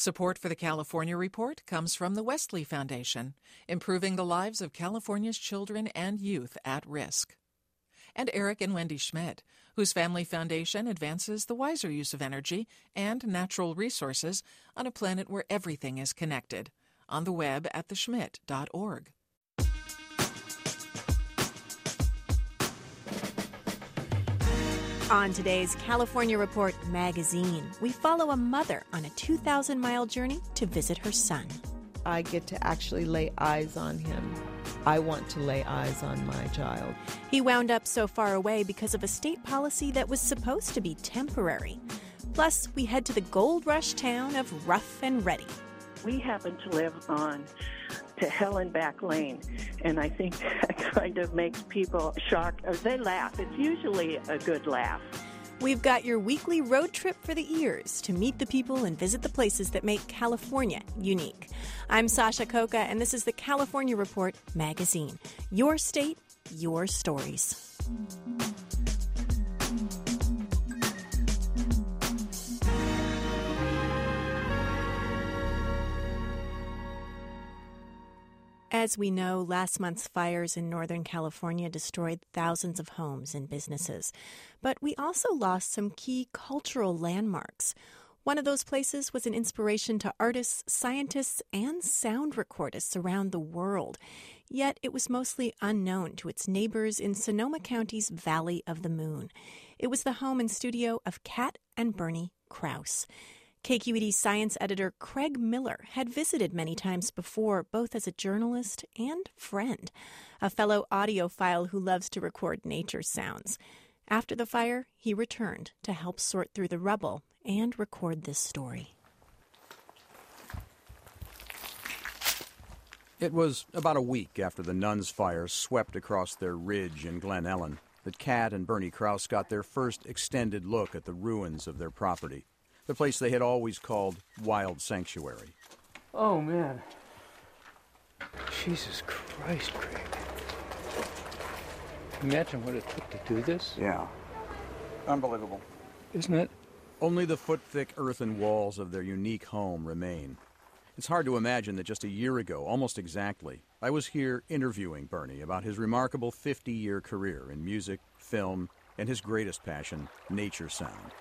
Support for the California Report comes from the Wesley Foundation, improving the lives of California's children and youth at risk. And Eric and Wendy Schmidt, whose family foundation advances the wiser use of energy and natural resources on a planet where everything is connected, on the web at theschmidt.org. On today's California Report magazine, we follow a mother on a 2,000 mile journey to visit her son. I get to actually lay eyes on him. I want to lay eyes on my child. He wound up so far away because of a state policy that was supposed to be temporary. Plus, we head to the gold rush town of Rough and Ready. We happen to live on to hell and back lane. And I think that kind of makes people shocked or they laugh. It's usually a good laugh. We've got your weekly road trip for the ears to meet the people and visit the places that make California unique. I'm Sasha Khokha, and this is the California Report magazine. Your state, your stories. As we know, last month's fires in Northern California destroyed thousands of homes and businesses. But we also lost some key cultural landmarks. One of those places was an inspiration to artists, scientists, and sound recordists around the world. Yet it was mostly unknown to its neighbors in Sonoma County's Valley of the Moon. It was the home and studio of Kat and Bernie Krause. KQED science editor Craig Miller had visited many times before, both as a journalist and friend, a fellow audiophile who loves to record nature sounds. After the fire, he returned to help sort through the rubble and record this story. It was about a week after the Nuns fire swept across their ridge in Glen Ellen that Kat and Bernie Krause got their first extended look at the ruins of their property the place they had always called Wild Sanctuary. Oh, man. Jesus Christ, Craig. Imagine what it took to do this. Yeah. Unbelievable. Isn't it? Only the foot thick earthen walls of their unique home remain. It's hard to imagine that just a year ago, almost exactly, I was here interviewing Bernie about his remarkable 50 year career in music, film, and his greatest passion, nature sound.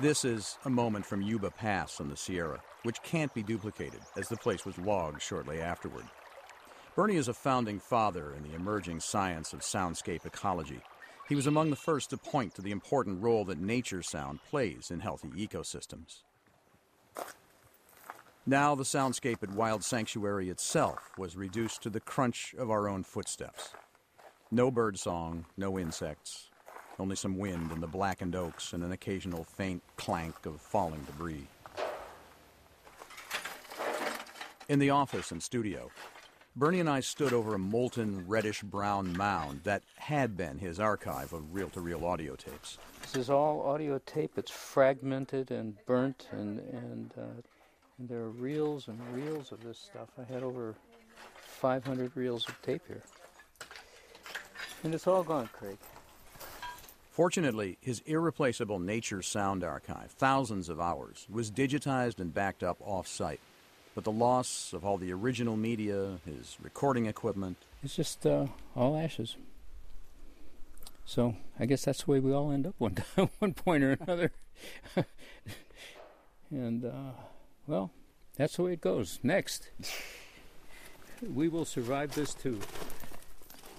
This is a moment from Yuba Pass on the Sierra, which can't be duplicated, as the place was logged shortly afterward. Bernie is a founding father in the emerging science of soundscape ecology. He was among the first to point to the important role that nature sound plays in healthy ecosystems. Now, the soundscape at Wild Sanctuary itself was reduced to the crunch of our own footsteps. No birdsong, no insects, only some wind in the blackened oaks and an occasional faint clank of falling debris. In the office and studio, Bernie and I stood over a molten reddish brown mound that had been his archive of reel to reel audio tapes. This is all audio tape. It's fragmented and burnt, and, and, uh, and there are reels and reels of this stuff. I had over 500 reels of tape here. And it's all gone, Craig. Fortunately, his irreplaceable nature sound archive, thousands of hours, was digitized and backed up off site. But the loss of all the original media, his recording equipment. It's just uh, all ashes. So I guess that's the way we all end up one time, one point or another. and uh, Well, that's the way it goes. Next. we will survive this too.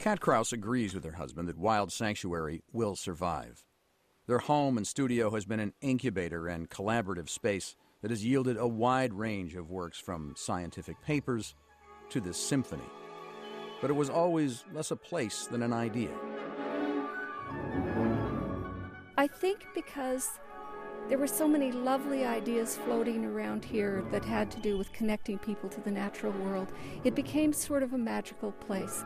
Kat Krause agrees with her husband that Wild Sanctuary will survive. Their home and studio has been an incubator and collaborative space that has yielded a wide range of works from scientific papers to this symphony. But it was always less a place than an idea. I think because there were so many lovely ideas floating around here that had to do with connecting people to the natural world, it became sort of a magical place.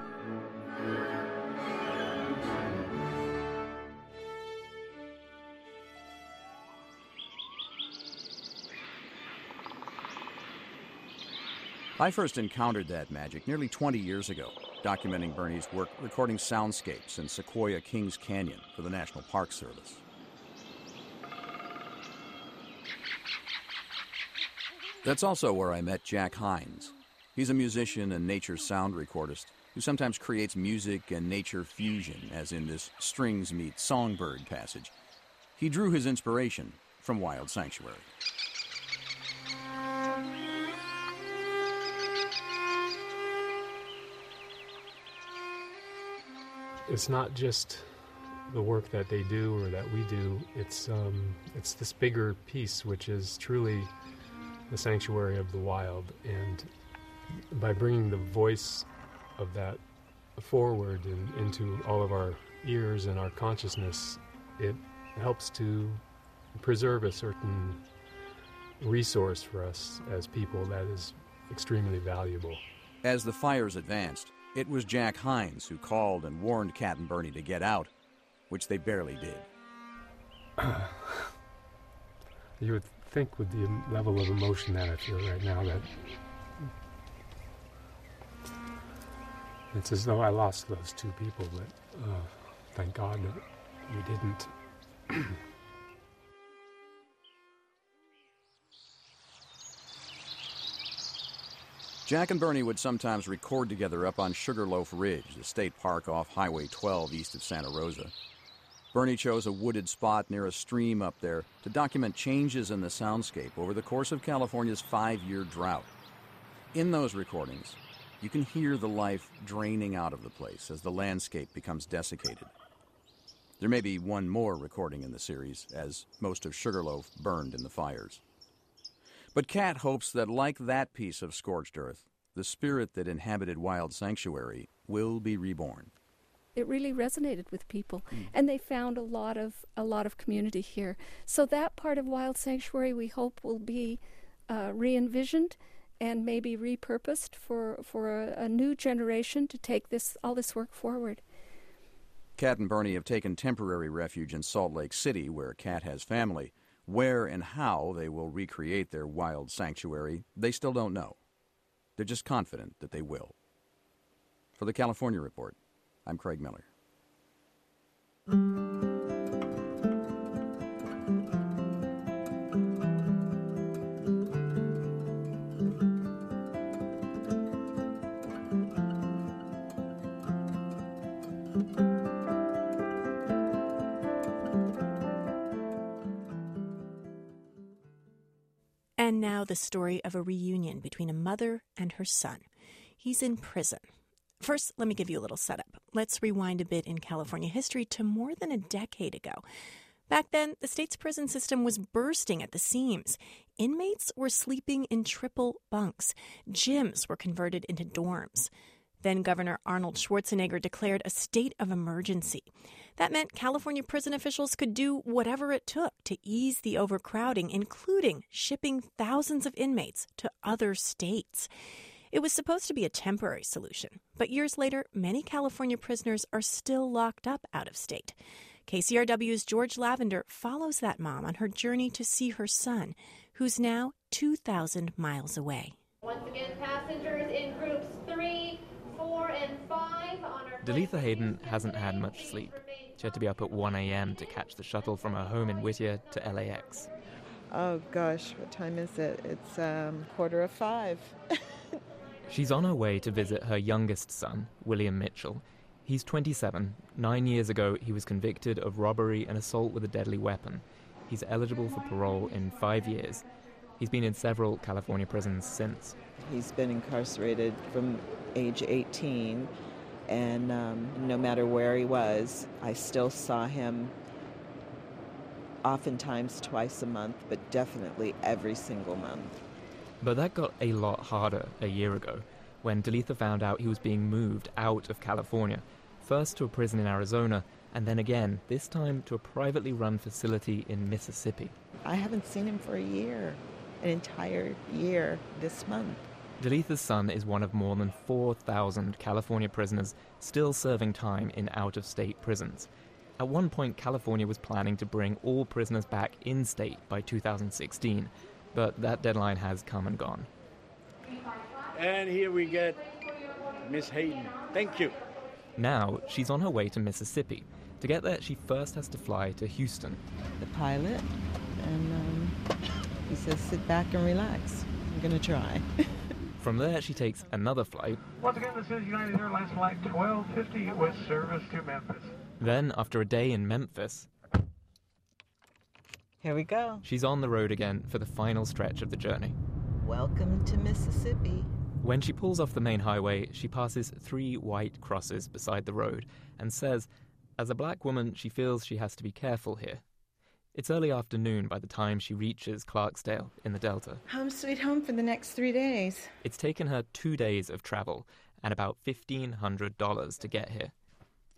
I first encountered that magic nearly 20 years ago, documenting Bernie's work recording soundscapes in Sequoia Kings Canyon for the National Park Service. That's also where I met Jack Hines. He's a musician and nature sound recordist who sometimes creates music and nature fusion, as in this strings meet songbird passage. He drew his inspiration from Wild Sanctuary. It's not just the work that they do or that we do. It's um, it's this bigger piece, which is truly the sanctuary of the wild, and by bringing the voice of that forward and into all of our ears and our consciousness, it helps to preserve a certain resource for us as people that is extremely valuable. As the fires advanced, it was Jack Hines who called and warned Kat and Bernie to get out, which they barely did. you would think, with the level of emotion that I feel right now, that it's as though I lost those two people, but uh, thank God we didn't. Jack and Bernie would sometimes record together up on Sugarloaf Ridge, the state park off Highway 12 east of Santa Rosa. Bernie chose a wooded spot near a stream up there to document changes in the soundscape over the course of California's five year drought. In those recordings, you can hear the life draining out of the place as the landscape becomes desiccated. There may be one more recording in the series, as most of Sugarloaf burned in the fires. But Kat hopes that, like that piece of scorched earth, the spirit that inhabited Wild Sanctuary will be reborn. It really resonated with people, mm. and they found a lot of a lot of community here. So that part of Wild Sanctuary, we hope, will be uh, re-envisioned and maybe repurposed for for a, a new generation to take this all this work forward. Kat and Bernie have taken temporary refuge in Salt Lake City, where Kat has family. Where and how they will recreate their wild sanctuary, they still don't know. They're just confident that they will. For the California Report, I'm Craig Miller. And now the story of a reunion between a mother and her son. He's in prison. First, let me give you a little setup. Let's rewind a bit in California history to more than a decade ago. Back then, the state's prison system was bursting at the seams. Inmates were sleeping in triple bunks. Gyms were converted into dorms. Then Governor Arnold Schwarzenegger declared a state of emergency. That meant California prison officials could do whatever it took to ease the overcrowding, including shipping thousands of inmates to other states. It was supposed to be a temporary solution, but years later, many California prisoners are still locked up out of state. KCRW's George Lavender follows that mom on her journey to see her son, who's now 2,000 miles away. Once again, passengers in groups three, four, and five on our. Dalitha Hayden hasn't had much sleep. She had to be up at 1 a.m. to catch the shuttle from her home in Whittier to LAX. Oh gosh, what time is it? It's um, quarter of five. She's on her way to visit her youngest son, William Mitchell. He's 27. Nine years ago, he was convicted of robbery and assault with a deadly weapon. He's eligible for parole in five years. He's been in several California prisons since. He's been incarcerated from age 18, and um, no matter where he was, I still saw him oftentimes twice a month, but definitely every single month. But that got a lot harder a year ago when Dalitha found out he was being moved out of California, first to a prison in Arizona, and then again, this time to a privately run facility in Mississippi. I haven't seen him for a year, an entire year this month. Dalitha's son is one of more than 4,000 California prisoners still serving time in out of state prisons. At one point, California was planning to bring all prisoners back in state by 2016, but that deadline has come and gone. And here we get Miss Hayden. Thank you. Now she's on her way to Mississippi. To get there, she first has to fly to Houston. The pilot, and um, he says, sit back and relax. I'm going to try. From there, she takes another flight. Once again, this is United Airlines Flight 1250 with service to Memphis. Then, after a day in Memphis, here we go. She's on the road again for the final stretch of the journey. Welcome to Mississippi. When she pulls off the main highway, she passes three white crosses beside the road and says, as a black woman, she feels she has to be careful here. It's early afternoon by the time she reaches Clarksdale in the Delta. Home sweet home for the next three days. It's taken her two days of travel and about $1,500 to get here.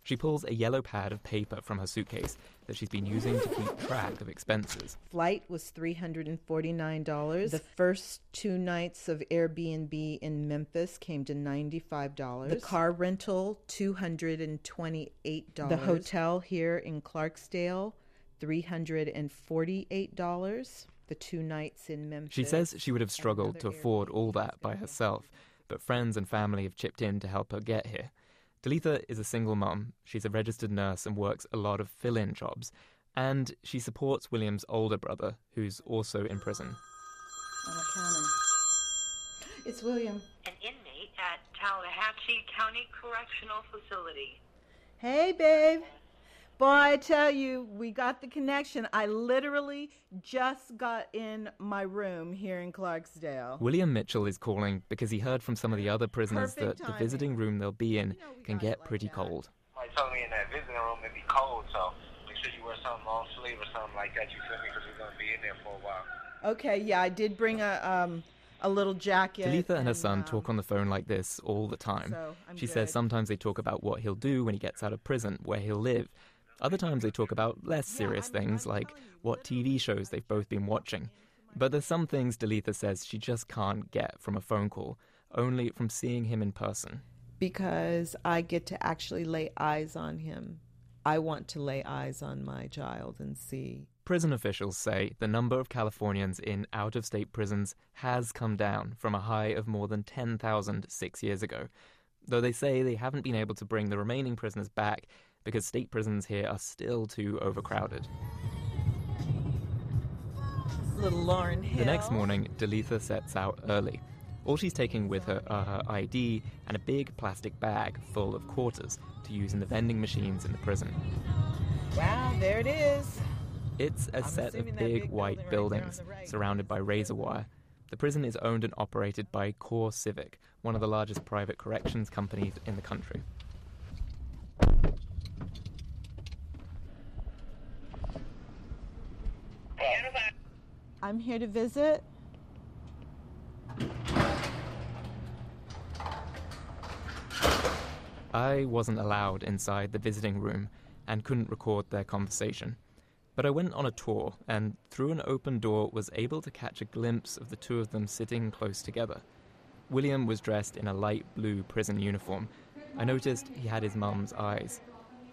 She pulls a yellow pad of paper from her suitcase that she's been using to keep track of expenses. Flight was $349. The first two nights of Airbnb in Memphis came to $95. The car rental, $228. The hotel here in Clarksdale, $348. The two nights in Memphis. She says she would have struggled to afford all that by herself, but friends and family have chipped in to help her get here. Dalitha is a single mom. She's a registered nurse and works a lot of fill in jobs. And she supports William's older brother, who's also in prison. It's William. An inmate at Tallahatchie County Correctional Facility. Hey, babe. Boy, I tell you, we got the connection. I literally just got in my room here in Clarksdale. William Mitchell is calling because he heard from some of the other prisoners Perfect that the visiting room they'll be in can get pretty cold. I told me in that visiting room it'd be cold, so make sure you wear something long sleeve or something like that. You feel me? Because we're gonna be in there for a while. Okay, yeah, I did bring a um a little jacket. Dalitha and her son talk on the phone like this all the time. So, she good. says sometimes they talk about what he'll do when he gets out of prison, where he'll live. Other times they talk about less serious things like what TV shows they've both been watching. But there's some things Dalitha says she just can't get from a phone call, only from seeing him in person. because I get to actually lay eyes on him. I want to lay eyes on my child and see. Prison officials say the number of Californians in out of state prisons has come down from a high of more than 10,000 six years ago, though they say they haven't been able to bring the remaining prisoners back because state prisons here are still too overcrowded. Little Lauren Hill. The next morning, Dalitha sets out early. All she's taking with her are her ID and a big plastic bag full of quarters to use in the vending machines in the prison. Wow, there it is. It's a I'm set of big big white building right buildings right. surrounded by razor wire. The prison is owned and operated by CoreCivic, one of the largest private corrections companies in the country. I'm here to visit. I wasn't allowed inside the visiting room and couldn't record their conversation. But I went on a tour and, through an open door, was able to catch a glimpse of the two of them sitting close together. William was dressed in a light blue prison uniform. I noticed he had his mum's eyes.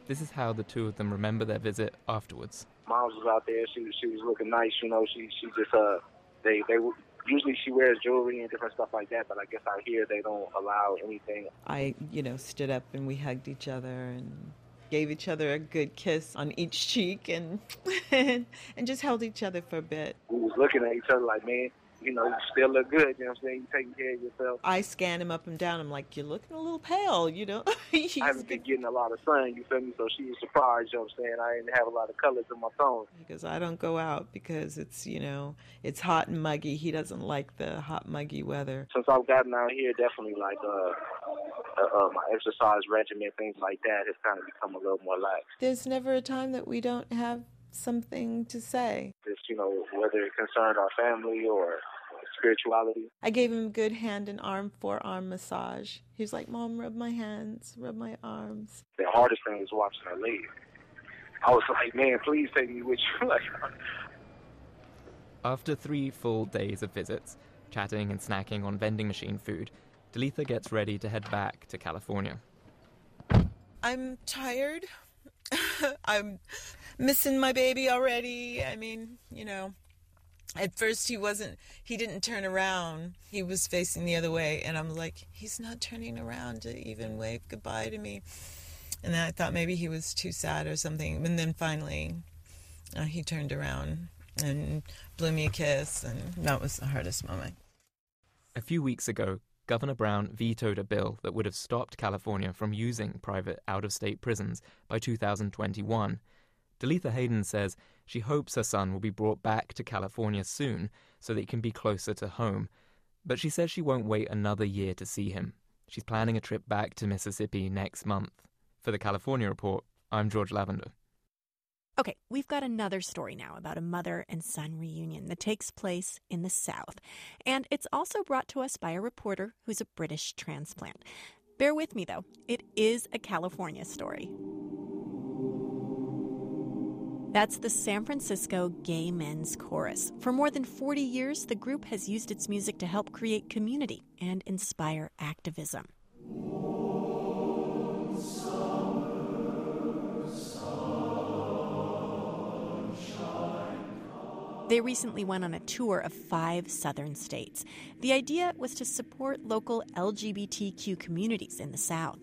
This is how the two of them remember their visit afterwards. Mom's was out there. She was she was looking nice. You know, she she just uh they they usually she wears jewelry and different stuff like that. But I guess out here they don't allow anything. I, you know, stood up and we hugged each other and gave each other a good kiss on each cheek and and, just held each other for a bit. We was looking at each other like, man, you know, you still look good. You know what I'm saying? You taking care of yourself. I scan him up and down. I'm like, you're looking a little pale, you know. I haven't been getting a lot of sun. You feel me? So she was surprised. You know what I'm saying? I didn't have a lot of colors in my tone. Because I don't go out because it's you know it's hot and muggy. He doesn't like the hot muggy weather. Since I've gotten out here, definitely like uh, uh, uh my exercise regimen, things like that, has kind of become a little more lax. There's never a time that we don't have something to say. Just, you know, whether it concerned our family or spirituality. I gave him a good hand and arm, forearm massage. He was like, Mom, rub my hands, rub my arms. The hardest thing was watching her leave. I was like, man, please take me with you. like, After three full days of visits, chatting and snacking on vending machine food, Dalitha gets ready to head back to California. I'm tired. I'm missing my baby already. I mean, you know, at first he wasn't he didn't turn around. He was facing the other way and i'm like he's not turning around to even wave goodbye to me. And then i thought maybe he was too sad or something. And then finally uh, he turned around and blew me a kiss and that was the hardest moment. A few weeks ago governor brown vetoed a bill that would have stopped california from using private out-of-state prisons by 2021 Dalitha Hayden says she hopes her son will be brought back to California soon so that he can be closer to home. But she says she won't wait another year to see him. She's planning a trip back to Mississippi next month. For the California Report, I'm George Lavender. Okay, we've got another story now about a mother and son reunion that takes place in the South. And it's also brought to us by a reporter who's a British transplant. Bear with me, though, it is a California story. That's the San Francisco Gay Men's Chorus. For more than 40 years, the group has used its music to help create community and inspire activism. They recently went on a tour of five southern states. The idea was to support local LGBTQ communities in the South.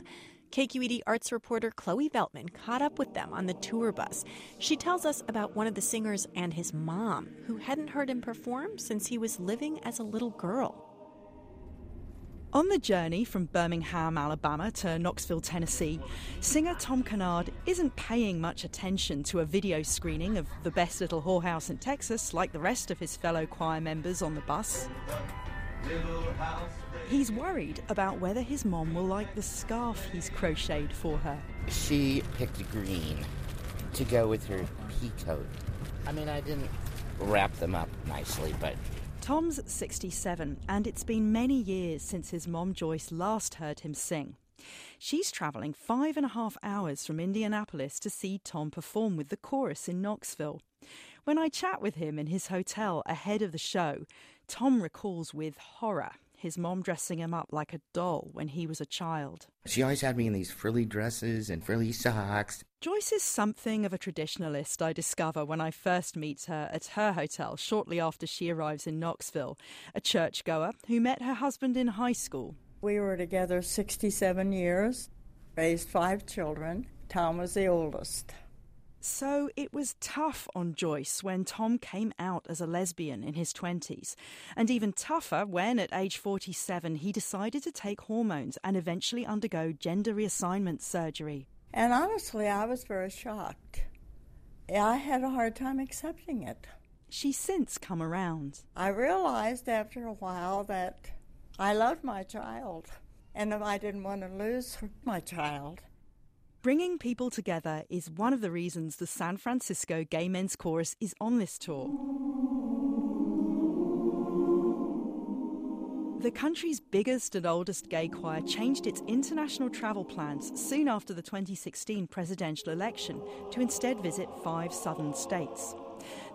KQED arts reporter Chloe Veltman caught up with them on the tour bus. She tells us about one of the singers and his mom, who hadn't heard him perform since he was living as a little girl. On the journey from Birmingham, Alabama to Knoxville, Tennessee, singer Tom Kennard isn't paying much attention to a video screening of The Best Little Whorehouse in Texas like the rest of his fellow choir members on the bus. He's worried about whether his mom will like the scarf he's crocheted for her. She picked green to go with her pea coat. I mean, I didn't wrap them up nicely, but. Tom's 67, and it's been many years since his mom Joyce last heard him sing. She's travelling five and a half hours from Indianapolis to see Tom perform with the chorus in Knoxville. When I chat with him in his hotel ahead of the show, Tom recalls with horror his mom dressing him up like a doll when he was a child. She always had me in these frilly dresses and frilly socks. Joyce is something of a traditionalist, I discover when I first meet her at her hotel shortly after she arrives in Knoxville, a churchgoer who met her husband in high school. We were together 67 years, raised five children. Tom was the oldest. So it was tough on Joyce when Tom came out as a lesbian in his 20s, and even tougher when, at age 47, he decided to take hormones and eventually undergo gender reassignment surgery. And honestly, I was very shocked. I had a hard time accepting it. She's since come around. I realized after a while that I loved my child, and I didn't want to lose my child. Bringing people together is one of the reasons the San Francisco Gay Men's Chorus is on this tour. The country's biggest and oldest gay choir changed its international travel plans soon after the 2016 presidential election to instead visit five southern states.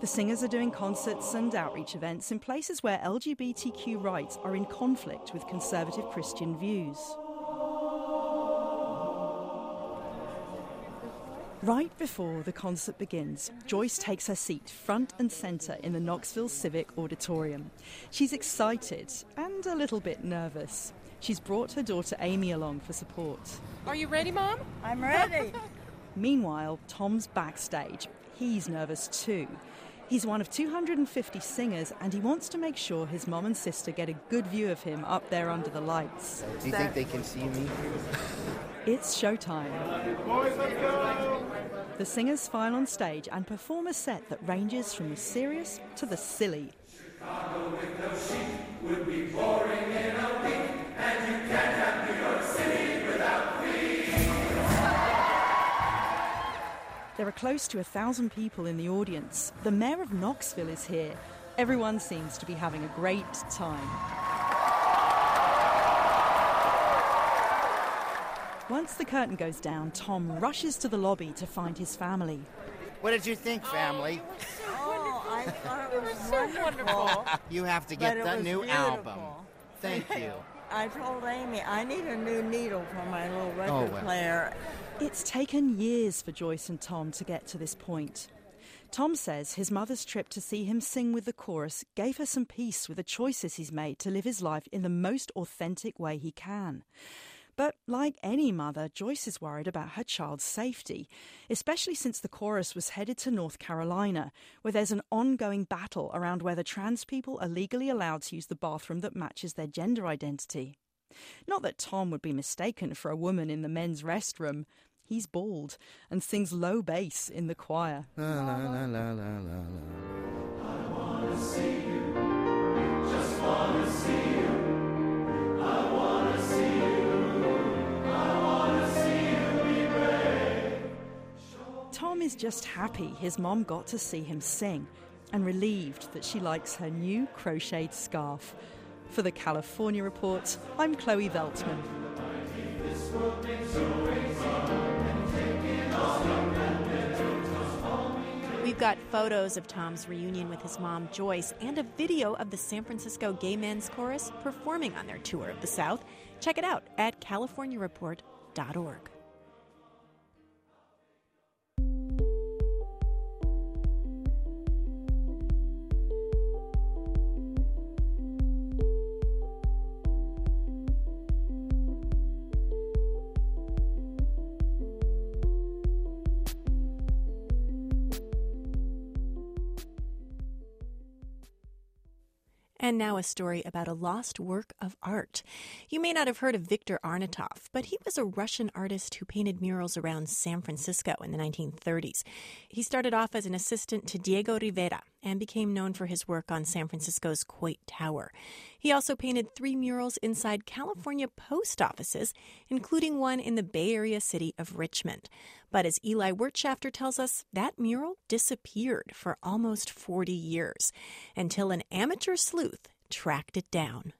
The singers are doing concerts and outreach events in places where LGBTQ rights are in conflict with conservative Christian views. Right before the concert begins, Joyce takes her seat front and centre in the Knoxville Civic Auditorium. She's excited and a little bit nervous. She's brought her daughter Amy along for support. Are you ready, Mom? I'm ready. Meanwhile, Tom's backstage. He's nervous too. He's one of 250 singers, and he wants to make sure his mom and sister get a good view of him up there under the lights. Do you think they can see me? It's showtime. Boys, let's go! The singers file on stage and perform a set that ranges from the serious to the silly. There are close to a thousand people in the audience. The mayor of Knoxville is here. Everyone seems to be having a great time. Once the curtain goes down, Tom rushes to the lobby to find his family. What did you think, family? Oh, oh I thought it was so wonderful. you have to get it the new beautiful. album. Thank you. I told Amy I need a new needle for my little oh, record Oh, well. player. It's taken years for Joyce and Tom to get to this point. Tom says his mother's trip to see him sing with the chorus gave her some peace with the choices he's made to live his life in the most authentic way he can. But like any mother, Joyce is worried about her child's safety, especially since the chorus was headed to North Carolina, where there's an ongoing battle around whether trans people are legally allowed to use the bathroom that matches their gender identity. Not that Tom would be mistaken for a woman in the men's restroom. He's bald and sings low bass in the choir. La, la, la. Tom is just happy his mom got to see him sing and relieved that she likes her new crocheted scarf. For the California Report, I'm Chloe Veltman. Got photos of Tom's reunion with his mom, Joyce, and a video of the San Francisco Gay Men's Chorus performing on their tour of the South. Check it out at californiareport.org. And now a story about a lost work of art. You may not have heard of Victor Arnautoff, but he was a Russian artist who painted murals around San Francisco in the 1930s. He started off as an assistant to Diego Rivera and became known for his work on San Francisco's Coit Tower. He also painted three murals inside California post offices, including one in the Bay Area city of Richmond. But as Eli Wirtschafter tells us, that mural disappeared for almost 40 years until an amateur sleuth tracked it down.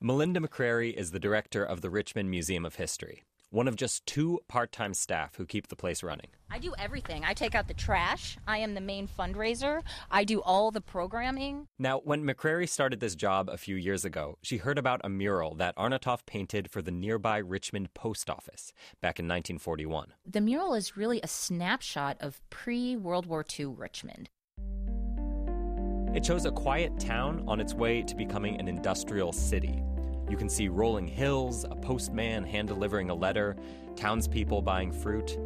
Melinda McCrary is the director of the Richmond Museum of History, one of just two part time staff who keep the place running. I do everything. I take out the trash. I am the main fundraiser. I do all the programming. Now, when McCrary started this job a few years ago, she heard about a mural that Arnautoff painted for the nearby Richmond Post Office back in 1941. The mural is really a snapshot of pre World War II Richmond. It shows a quiet town on its way to becoming an industrial city. You can see rolling hills, a postman hand delivering a letter, townspeople buying fruit,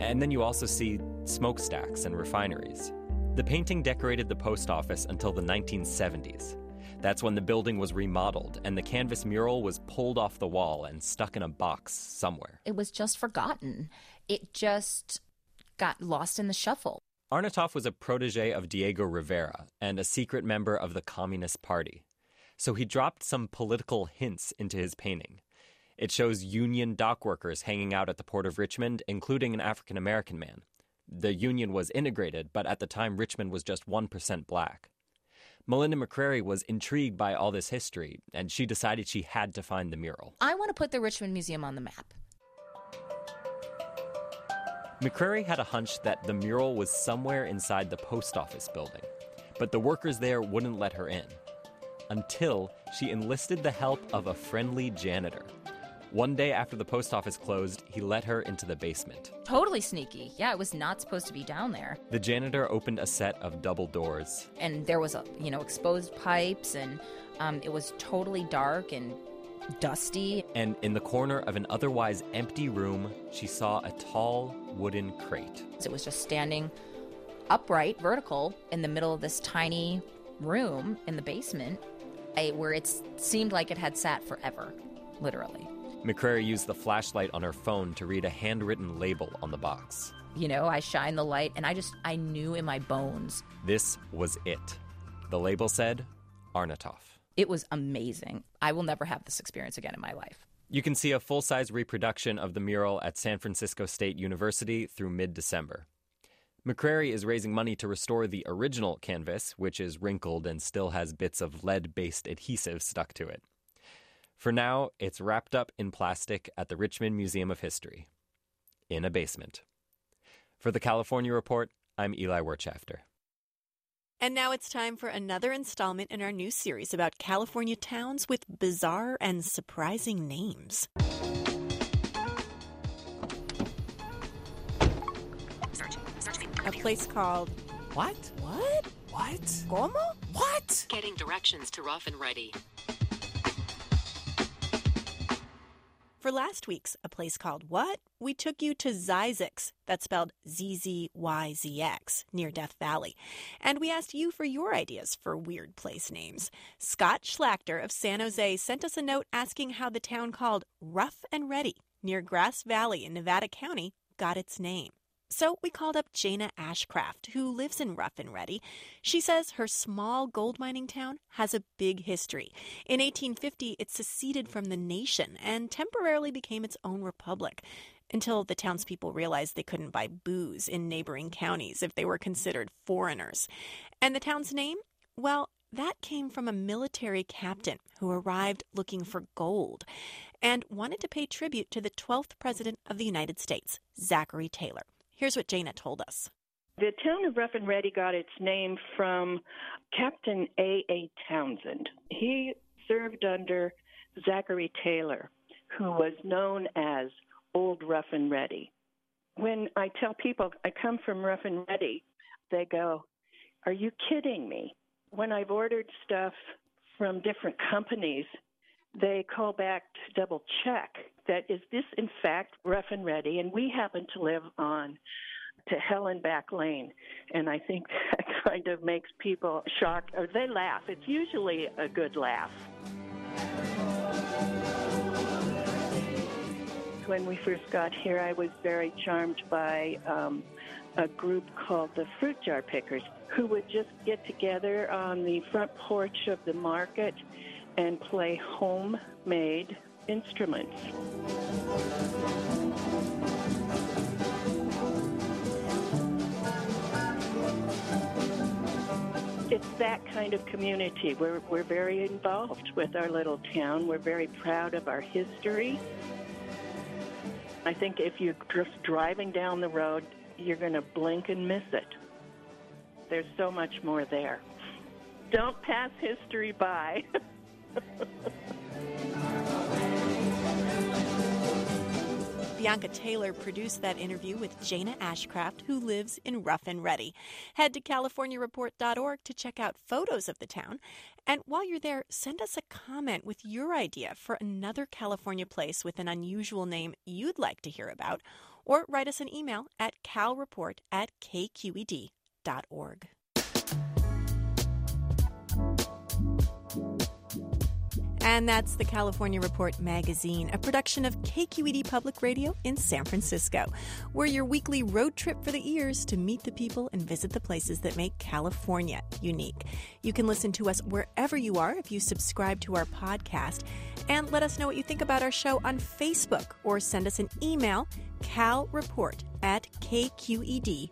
and then you also see smokestacks and refineries. The painting decorated the post office until the 1970s. That's when the building was remodeled and the canvas mural was pulled off the wall and stuck in a box somewhere. It was just forgotten. It just got lost in the shuffle. Arnautoff was a protege of Diego Rivera and a secret member of the Communist Party. So he dropped some political hints into his painting. It shows Union dock workers hanging out at the port of Richmond, including an African American man. The Union was integrated, but at the time Richmond was just 1% black. Melinda McCrary was intrigued by all this history, and she decided she had to find the mural. I want to put the Richmond Museum on the map. McCrary had a hunch that the mural was somewhere inside the post office building, but the workers there wouldn't let her in. Until she enlisted the help of a friendly janitor. One day after the post office closed, he let her into the basement. Totally sneaky. Yeah, it was not supposed to be down there. The janitor opened a set of double doors. And there was a, you know, exposed pipes and um, it was totally dark and dusty. And in the corner of an otherwise empty room, she saw a tall wooden crate. It was just standing upright, vertical, in the middle of this tiny room in the basement Where it seemed like it had sat forever, literally. McCrary used the flashlight on her phone to read a handwritten label on the box. You know, I shine the light and I just, I knew in my bones. This was it. The label said Arnautoff. It was amazing. I will never have this experience again in my life. You can see a full size reproduction of the mural at San Francisco State University through mid December. McCrary is raising money to restore the original canvas, which is wrinkled and still has bits of lead based adhesive stuck to it. For now, it's wrapped up in plastic at the Richmond Museum of History, in a basement. For the California Report, I'm Eli Wirtschafter. And now it's time for another installment in our new series about California towns with bizarre and surprising names. A place called. What? What? What? Como? What? Getting directions to Rough and Ready. For last week's A Place Called What, we took you to Zzyzx, that's spelled Z Z Y Z X, near Death Valley. And we asked you for your ideas for weird place names. Scott Schlachter of San Jose sent us a note asking how the town called Rough and Ready, near Grass Valley in Nevada County, got its name. So we called up Jana Ashcraft, who lives in Rough and Ready. She says her small gold mining town has a big history. In 1850, it seceded from the nation and temporarily became its own republic until the townspeople realized they couldn't buy booze in neighboring counties if they were considered foreigners. And the town's name? Well, that came from a military captain who arrived looking for gold and wanted to pay tribute to the 12th President of the United States, Zachary Taylor. Here's what Jana told us. The town of Rough and Ready got its name from Captain A. A. Townsend. He served under Zachary Taylor, who was known as Old Rough and Ready. When I tell people I come from Rough and Ready, they go, Are you kidding me? When I've ordered stuff from different companies, they call back to double check that is this in fact rough and ready and we happen to live on to hell and back lane. And i think that kind of makes people shocked. Or they laugh. It's usually a good laugh. When we first got here i was very charmed by um, a group called the fruit jar pickers who would just get together on the front porch of the market and play homemade instruments. It's that kind of community. We're, we're very involved with our little town. We're very proud of our history. I think if you're just driving down the road, you're going to blink and miss it. There's so much more there. Don't pass history by. Bianca Taylor produced that interview with Jana Ashcraft, who lives in Rough and Ready. Head to CaliforniaReport.org to check out photos of the town. And while you're there, send us a comment with your idea for another California place with an unusual name you'd like to hear about, or write us an email at calreport at kqed.org. And that's the California Report magazine, a production of KQED Public Radio in San Francisco. We're your weekly road trip for the ears to meet the people and visit the places that make California unique. You can listen to us wherever you are if you subscribe to our podcast. And let us know what you think about our show on Facebook or send us an email, calreport at kqed.org.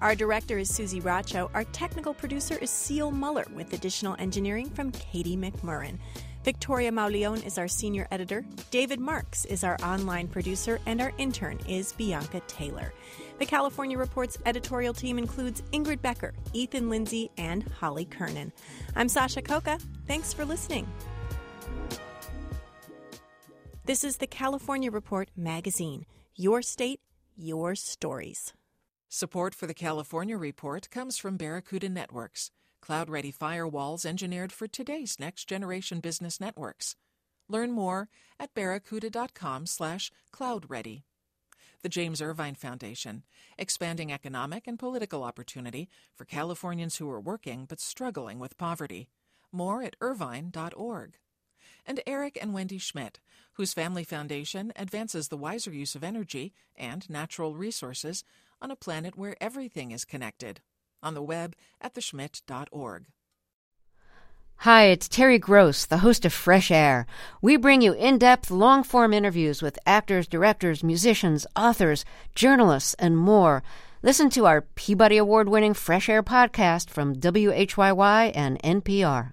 Our director is Susie Racho. Our technical producer is Seal Muller with additional engineering from Katie McMurrin. Victoria Mauleon is our senior editor. David Marks is our online producer, and our intern is Bianca Taylor. The California Reports editorial team includes Ingrid Becker, Ethan Lindsey, and Holly Kernan. I'm Sasha Khokha. Thanks for listening. This is the California Report magazine. Your state, your stories. Support for the California Report comes from Barracuda Networks, cloud ready firewalls engineered for today's next generation business networks. Learn more at barracuda.com slash cloud ready. the James Irvine Foundation, expanding economic and political opportunity for Californians who are working but struggling with poverty. More at irvine.org. And Eric and Wendy Schmidt, whose family foundation advances the wiser use of energy and natural resources on a planet where everything is connected. On the web at theschmidt.org. Hi, it's Terry Gross, the host of Fresh Air. We bring you in depth, long form interviews with actors, directors, musicians, authors, journalists, and more. Listen to our Peabody Award winning Fresh Air podcast from WHYY and NPR.